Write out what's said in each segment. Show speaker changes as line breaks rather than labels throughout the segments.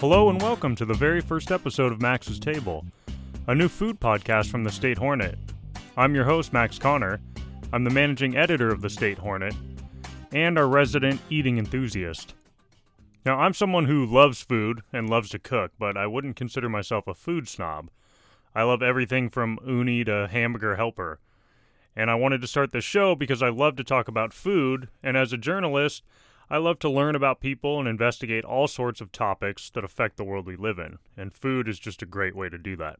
Hello and welcome to the very first episode of Max's Table, a new food podcast from the State Hornet. I'm your host, Max Connor. I'm the managing editor of the State Hornet and our resident eating enthusiast. Now, I'm someone who loves food and loves to cook, but I wouldn't consider myself a food snob. I love everything from uni to hamburger helper. And I wanted to start this show because I love to talk about food, and as a journalist, I love to learn about people and investigate all sorts of topics that affect the world we live in, and food is just a great way to do that.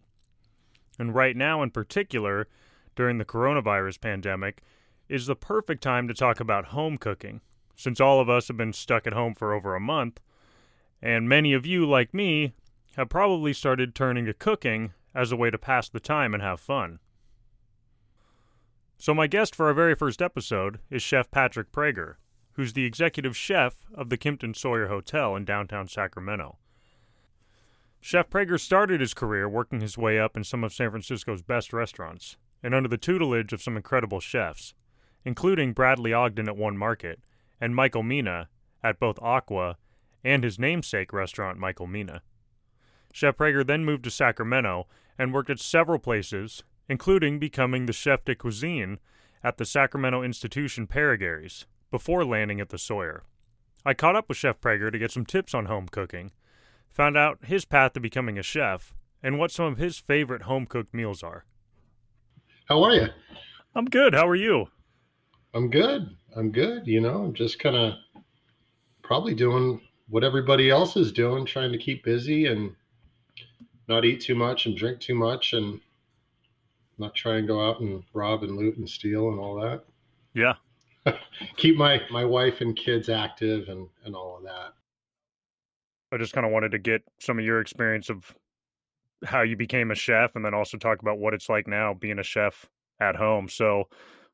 And right now, in particular, during the coronavirus pandemic, is the perfect time to talk about home cooking, since all of us have been stuck at home for over a month, and many of you, like me, have probably started turning to cooking as a way to pass the time and have fun. So, my guest for our very first episode is Chef Patrick Prager who's the executive chef of the Kimpton Sawyer Hotel in downtown Sacramento. Chef Prager started his career working his way up in some of San Francisco's best restaurants, and under the tutelage of some incredible chefs, including Bradley Ogden at One Market and Michael Mina at both Aqua and his namesake restaurant, Michael Mina. Chef Prager then moved to Sacramento and worked at several places, including becoming the chef de cuisine at the Sacramento Institution Paragary's, before landing at the Sawyer. I caught up with Chef Prager to get some tips on home cooking, found out his path to becoming a chef, and what some of his favorite home cooked meals are.
How are you?
I'm good. How are you?
I'm good. I'm good. You know, I'm just kind of probably doing what everybody else is doing, trying to keep busy and not eat too much and drink too much and not try and go out and rob and loot and steal and all that.
Yeah,
keep my my wife and kids active and and all of that.
I just kind of wanted to get some of your experience of how you became a chef and then also talk about what it's like now being a chef at home. So,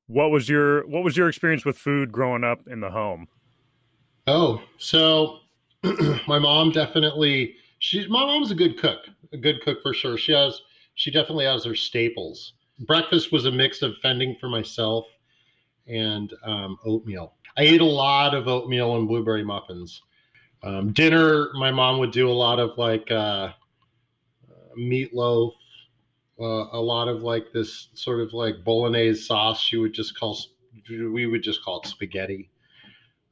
what was your what was your experience with food growing up in the home?
Oh, so my mom definitely she's my mom's a good cook, a good cook for sure. She has she definitely has her staples. Breakfast was a mix of fending for myself and um, oatmeal. I ate a lot of oatmeal and blueberry muffins. Um, dinner, my mom would do a lot of like uh, meatloaf, uh, a lot of like this sort of like bolognese sauce. She would just call, we would just call it spaghetti.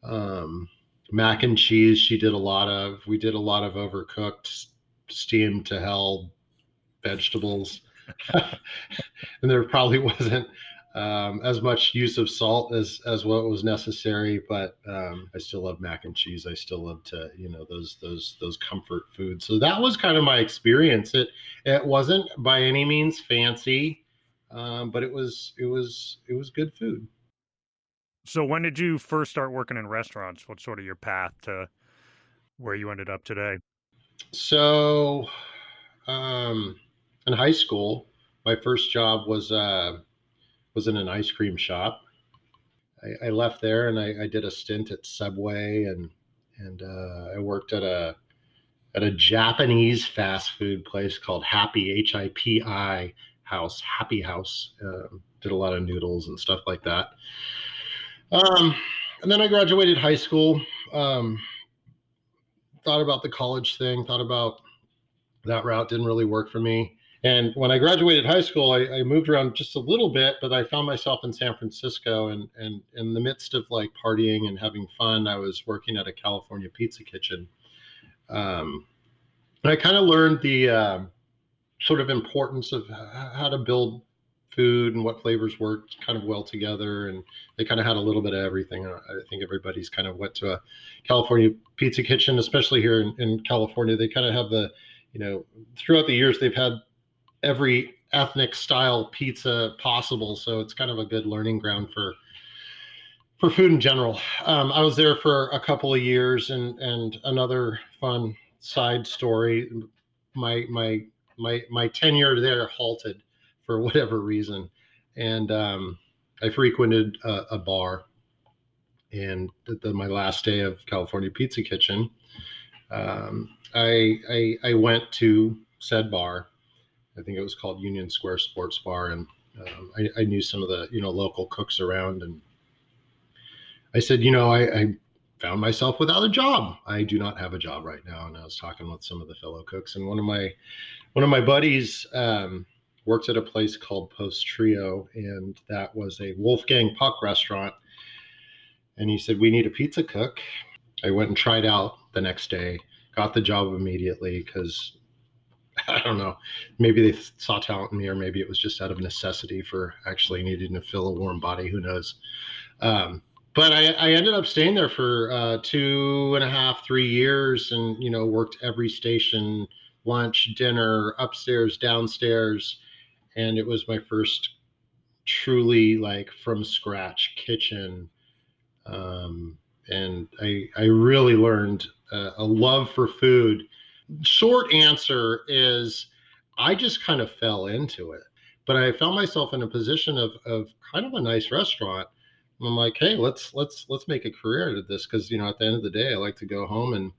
Um, mac and cheese, she did a lot of. We did a lot of overcooked, steamed to hell vegetables. and there probably wasn't um, as much use of salt as as what was necessary. But um, I still love mac and cheese. I still love to you know those those those comfort foods. So that was kind of my experience. It it wasn't by any means fancy, um, but it was it was it was good food.
So when did you first start working in restaurants? What's sort of your path to where you ended up today?
So um, in high school, my first job was uh, was in an ice cream shop. I, I left there and I, I, did a stint at Subway and and uh, I worked at a at a Japanese fast food place called Happy H I P I House Happy House. Uh, did a lot of noodles and stuff like that. Um, and then I graduated high school. Um, thought about the college thing. Thought about that route didn't really work for me. And when I graduated high school, I, I, moved around just a little bit, but I found myself in San Francisco. And, and in the midst of like partying and having fun, I was working at a California pizza kitchen. Um, and I kind of learned the uh, sort of importance of how to build food and what flavors worked kind of well together. And they kind of had a little bit of everything. I think everybody's kind of went to a California pizza kitchen, especially here in, in California. They kind of have the, you know, throughout the years, they've had every ethnic style pizza possible. So it's kind of a good learning ground for for food in general. Um, I was there for a couple of years, and and another fun side story. My my my my tenure there halted for whatever reason, and um, I frequented a, a bar. And the, my last day of California Pizza Kitchen, um, I, I I went to said bar I think it was called Union Square Sports Bar, and um, I, I, knew some of the you know local cooks around, and I said, you know, I, I found myself without a job. I do not have a job right now, and I was talking with some of the fellow cooks, and one of my one of my buddies um, worked at a place called Postrio, and that was a Wolfgang Puck restaurant. And he said, "We need a pizza cook." I went and tried out the next day, got the job immediately because I don't know, maybe they saw talent in me, or maybe it was just out of necessity for actually needing to fill a warm body. Who knows? Um, but I, I, ended up staying there for uh, two and a half, three years, and you know worked every station, lunch, dinner, upstairs, downstairs, and it was my first truly like from scratch kitchen, um, and I I really learned uh, a love for food. Short answer is I just kind of fell into it, but I found myself in a position of of kind of a nice restaurant And I'm like, hey, let's let's let's make a career out of this because you know at the end of the day, I like to go home and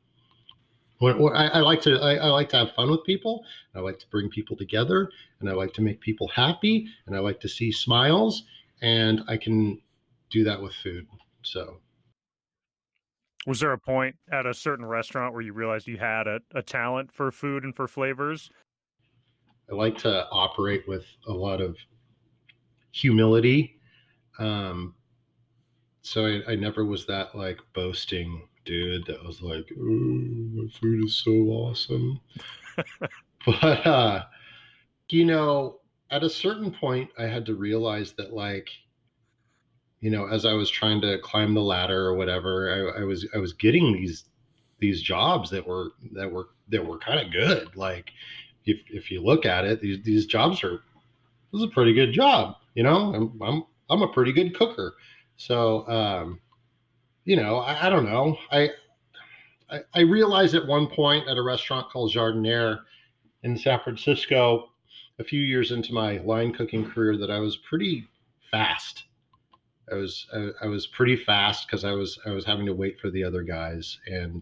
when, when I, I, like to I, I, like to have fun with people. I like to bring people together, and I like to make people happy, and I like to see smiles, and I can do that with food. So,
was there a point at a certain restaurant where you realized you had a, a talent for food and for flavors?
I like to operate with a lot of humility, um, so I, I never was that like boasting dude that was like, oh, my food is so awesome. but uh, you know, at a certain point, I had to realize that like, you know, as I was trying to climb the ladder or whatever, I, I was I was getting these these jobs that were that were that were kind of good. Like, if if you look at it, these these jobs are this is a pretty good job. You know, I'm I'm I'm a pretty good cooker. So, um, you know, I, I don't know. I, I, I realized at one point at a restaurant called Jardiniere in San Francisco, a few years into my line cooking career, that I was pretty fast. I was I, I was pretty fast because I was I was having to wait for the other guys, and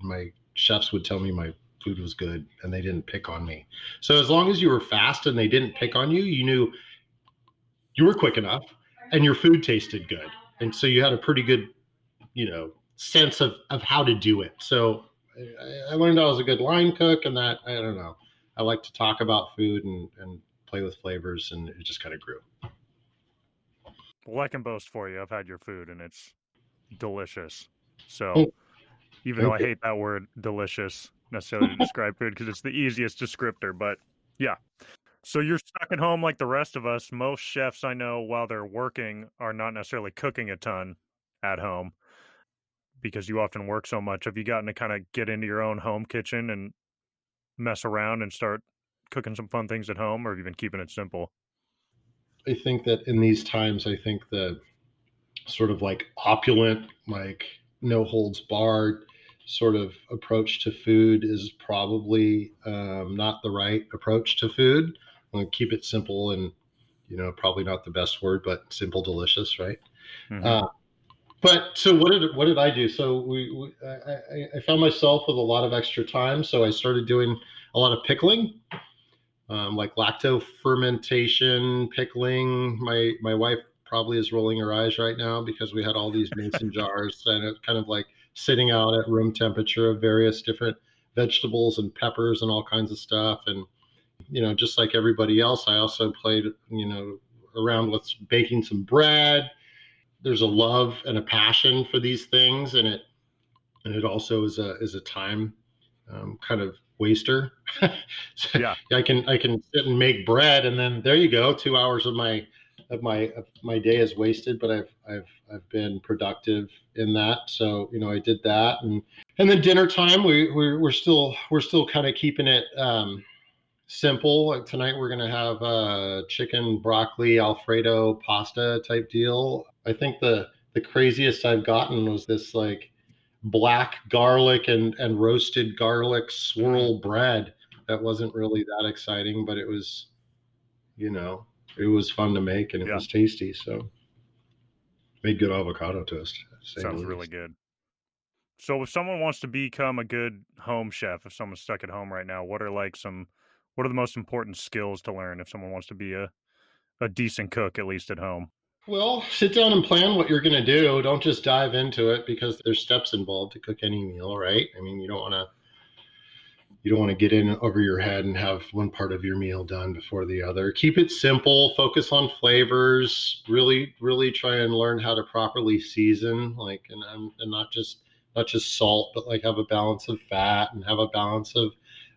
my chefs would tell me my food was good, and they didn't pick on me. So as long as you were fast and they didn't pick on you, you knew you were quick enough and your food tasted good. And so you had a pretty good, you know, sense of, of how to do it. So I, I learned I was a good line cook and that, I don't know, I like to talk about food and, and play with flavors and it just kind of grew.
Well, I can boast for you. I've had your food and it's delicious. So oh, even though I hate that word delicious necessarily to describe food because it's the easiest descriptor, but yeah, so you're stuck at home like the rest of us. Most chefs I know, while they're working, are not necessarily cooking a ton at home because you often work so much. Have you gotten to kind of get into your own home kitchen and mess around and start cooking some fun things at home, or have you been keeping it simple?
I think that in these times, I think the sort of like opulent, like no holds barred sort of approach to food is probably um, not the right approach to food. Keep it simple and you know probably not the best word but simple delicious right? Mm-hmm. uh, but so what did what did i do? So we, we I, I, found myself with a lot of extra time. So i started doing a lot of pickling um, like lacto fermentation pickling my my wife probably is rolling her eyes right now because we had all these mason jars and it kind of like sitting out at room temperature of various different vegetables and peppers and all kinds of stuff and you know, just like everybody else, I also played, you know, around with baking some bread. There's a love and a passion for these things, and it and it also is a is a time um, kind of waster. so yeah, I can I can sit and make bread, and then there you go, two hours of my of my of my day is wasted, but I've I've I've been productive in that. So you know, I did that, and and then dinner time, we we're, we're still we're still kind of keeping it. Um, simple. Like tonight we're gonna have a chicken broccoli alfredo pasta type deal. I think the the craziest I've gotten was this like black garlic and and roasted garlic swirl bread. That wasn't really that exciting, but it was, you know, it was fun to make and it yeah. was tasty. So made good avocado toast.
Sounds really good. So if someone wants to become a good home chef, if someone's stuck at home right now, what are like some what are the most important skills to learn if someone wants to be a a decent cook at least at home
Well, sit down and plan what you're going to do. Don't just dive into it because there's steps involved to cook any meal, right? I mean, you don't want to you don't want to get in over your head and have one part of your meal done before the other. Keep it simple, focus on flavors, really really try and learn how to properly season like and and not just not just salt, but like have a balance of fat and have a balance of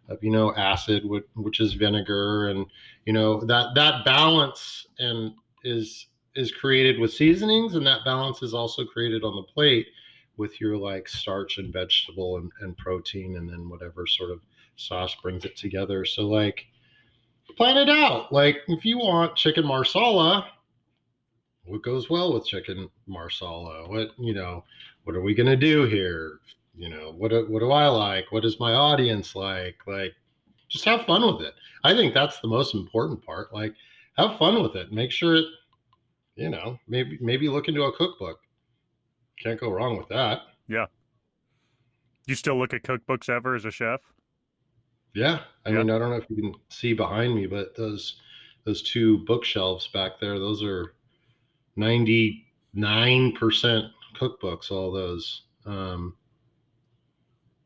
of you know acid which, which is vinegar and you know that that balance and is is created with seasonings and that balance is also created on the plate with your like starch and vegetable and, and protein and then whatever sort of sauce brings it together. So like plan it out. Like if you want chicken marsala what goes well with chicken marsala? What you know what are we to do here? You know what what do i like? What is my audience like? Like just have fun with it. I think that's the most important part. Like have fun with it. Make sure it you know, maybe maybe look into a cookbook. Can't go wrong with that.
Yeah. You still look at cookbooks ever as a chef?
Yeah. I yeah. mean, I don't know if you can see behind me, but those those two bookshelves back there, those are 99% cookbooks, all those. Um,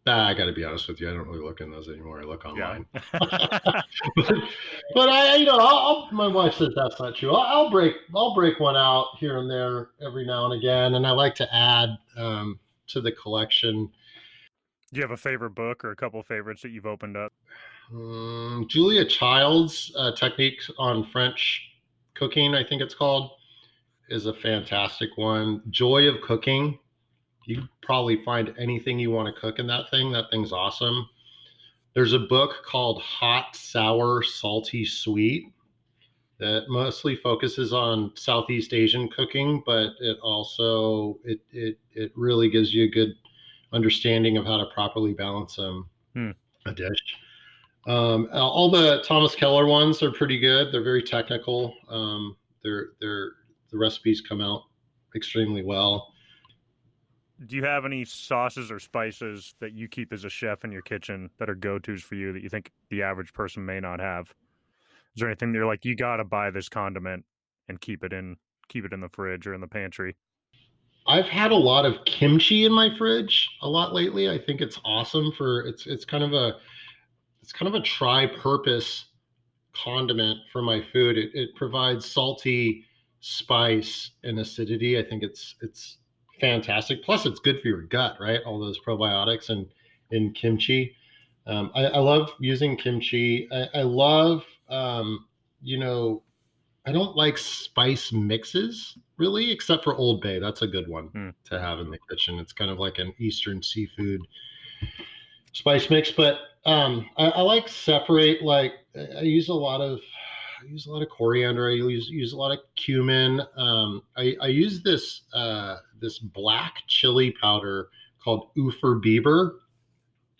Ah, I got to be honest with you. I don't really look in those anymore. I look online. Yeah. but, but, I, you know, I'll, my wife says that's not true. I'll, I'll, break, I'll break one out here and there every now and again, and I like to add um, to the collection.
Do you have a favorite book or a couple favorites that you've opened up?
Um, Julia Child's uh, Techniques on French Cooking, I think it's called, is a fantastic one. Joy of Cooking you probably find anything you want to cook in that thing. That thing's awesome. There's a book called Hot, Sour, Salty, Sweet that mostly focuses on Southeast Asian cooking, but it also it it it really gives you a good understanding of how to properly balance um, hmm. a dish. Um, all the Thomas Keller ones are pretty good. They're very technical. Um, they're they're the recipes come out extremely well
do you have any sauces or spices that you keep as a chef in your kitchen that are go tos for you that you think the average person may not have? Is there anything you're like you got to buy this condiment and keep it in keep it in the fridge or in the pantry?
I've had a lot of kimchi in my fridge a lot lately. I think it's awesome for it's it's kind of a it's kind of a tri-purpose condiment for my food. It, it provides salty spice and acidity. I think it's it's fantastic. Plus, it's good for your gut, right? All those probiotics and in kimchi. Um, I, I, love using kimchi. I, I love, um, you know, I don't like spice mixes really, except for Old Bay. That's a good one mm. to have in the kitchen. It's kind of like an Eastern seafood spice mix, but um, I, I like separate. Like I use a lot of I use a lot of coriander. I use use a lot of cumin. Um, I, I use this uh, this black chili powder called Urfa Biber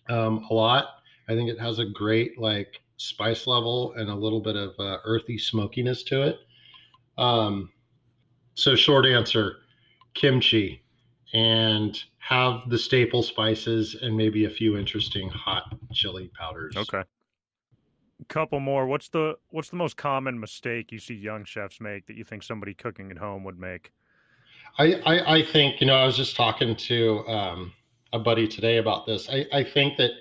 um, a lot. I think it has a great like spice level and a little bit of uh, earthy smokiness to it. Um, so short answer, kimchi, and have the staple spices and maybe a few interesting hot chili powders.
Okay couple more. What's the what's the most common mistake you see young chefs make that you think somebody cooking at home would make?
I I, I think you know I was just talking to um, a buddy today about this. I, I think that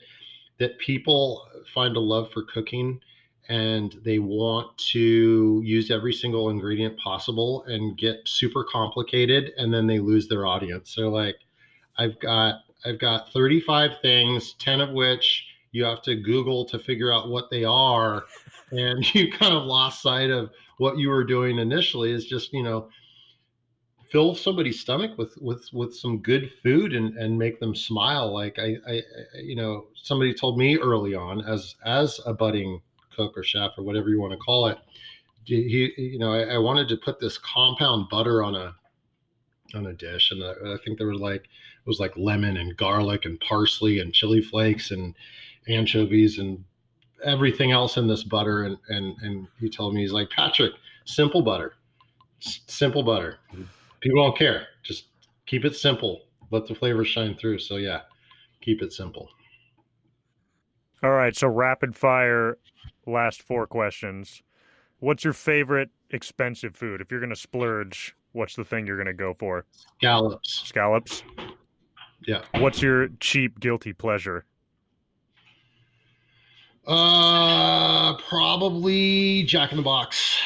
that people find a love for cooking and they want to use every single ingredient possible and get super complicated and then they lose their audience. So like I've got I've got 35 things, 10 of which you have to Google to figure out what they are. and you kind of lost sight of what you were doing initially is just, you know, fill somebody's stomach with with with some good food and and make them smile like I, I you know somebody told me early on as as a budding cook or chef or whatever you want to call it he you know I, I wanted to put this compound butter on a on a dish and I, I think there was like it was like lemon and garlic and parsley and chili flakes and anchovies and everything else in this butter. And, and, and he told me, he's like, Patrick, simple butter, S- simple butter. People don't care. Just keep it simple. Let the flavor shine through. So yeah, keep it simple.
All right. So rapid fire, last four questions. What's your favorite expensive food? If you're going to splurge what's the thing you're gonna go for?
Scallops.
Scallops.
Yeah.
What's your cheap guilty pleasure?
Uh, probably Jack in the Box.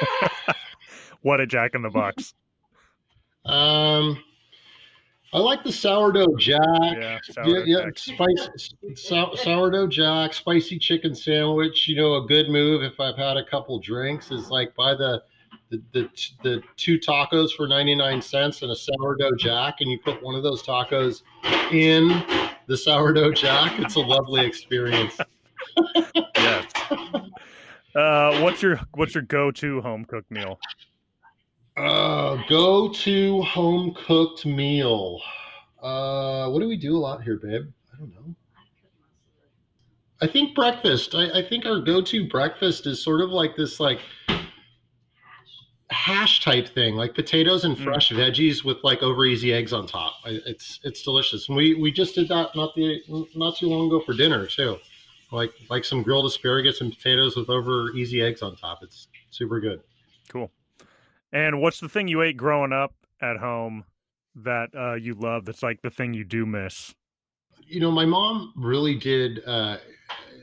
What a Jack in the Box.
Um, I like the sourdough Jack.
yeah,
Yeah,
sourdough
yeah,
Jack.
spice, sou- sourdough jack, spicy chicken sandwich. You know, a good move if I've had a couple drinks is like buy the the the, the two tacos for ninety nine cents and a sourdough jack, and you put one of those tacos in the sourdough jack. It's a lovely experience.
Yes. Uh, what's your what's your go-to home cooked meal?
Uh, go to home cooked meal. Uh, what do we do a lot here, babe? I don't know. I think breakfast. I, I think our go-to breakfast is sort of like this, like hash type thing, like potatoes and
Mm.
fresh veggies with like over easy eggs on top. It's it's delicious. And we we just did that not the not too long ago for dinner too. Like like some grilled asparagus and potatoes with over easy eggs on top. It's super good.
Cool. And what's the thing you ate growing up at home that uh, you love? That's like the thing you do miss.
you know, my mom really did. Uh,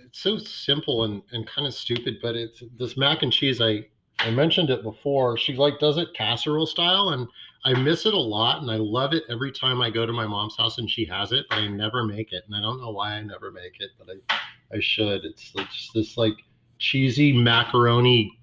it's so simple and, and kind of stupid, but it's this mac and cheese. I I mentioned it before. She like does it casserole style, and I miss it a lot, and I love it every time I go to my mom's house and she has it. But I never make it, and I don't know why I never make it, but I I should. It's, it's just this like cheesy macaroni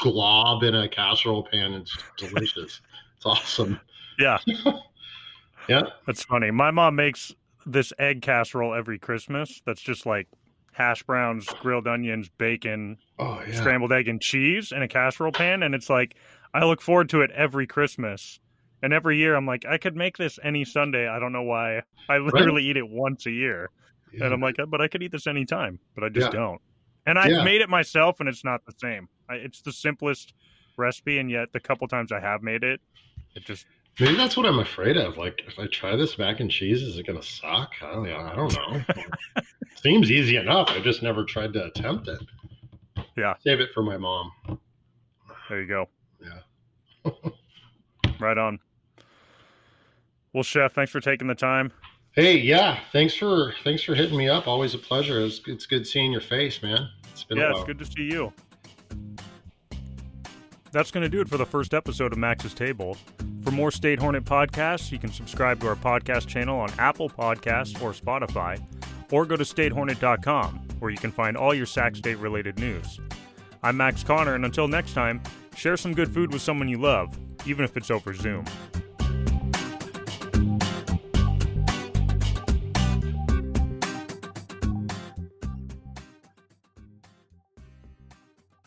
glob in a casserole pan. It's delicious. it's awesome.
Yeah,
Yeah.
that's funny. My mom makes this egg casserole every Christmas. That's just like hash browns, grilled onions, bacon,
Oh yeah.
scrambled egg, and cheese in a casserole pan. And it's like I look forward to it every Christmas. And every year, I'm like, I could make this any Sunday. I don't know why. I literally eat it once a year.
Yeah.
And I'm like, uh, but I could eat this anytime, but I just
Yeah.
don't. And I've
Yeah.
made it myself, and it's not the same. I, it's the simplest recipe, and yet the couple times I have made it, it just
Maybe that's what I'm afraid of. Like, if I try this mac and cheese, is it going to suck? I don't, I don't know. Seems easy enough. I just never tried to attempt it.
Yeah.
Save it for my mom.
there you go.
Yeah.
Right on. Well, chef, thanks for taking the time.
Hey, yeah. Thanks for thanks for hitting me up. Always a pleasure. It's, it's good seeing your face, man. It's been
yeah,
a
it's good to see you. That's going to do it for the first episode of Max's Table. For more State Hornet podcasts, you can subscribe to our podcast channel on Apple Podcasts or Spotify, or go to statehornet.com, where you can find all your Sac State related news. I'm Max Connor, and until next time, share some good food with someone you love, even if it's over Zoom.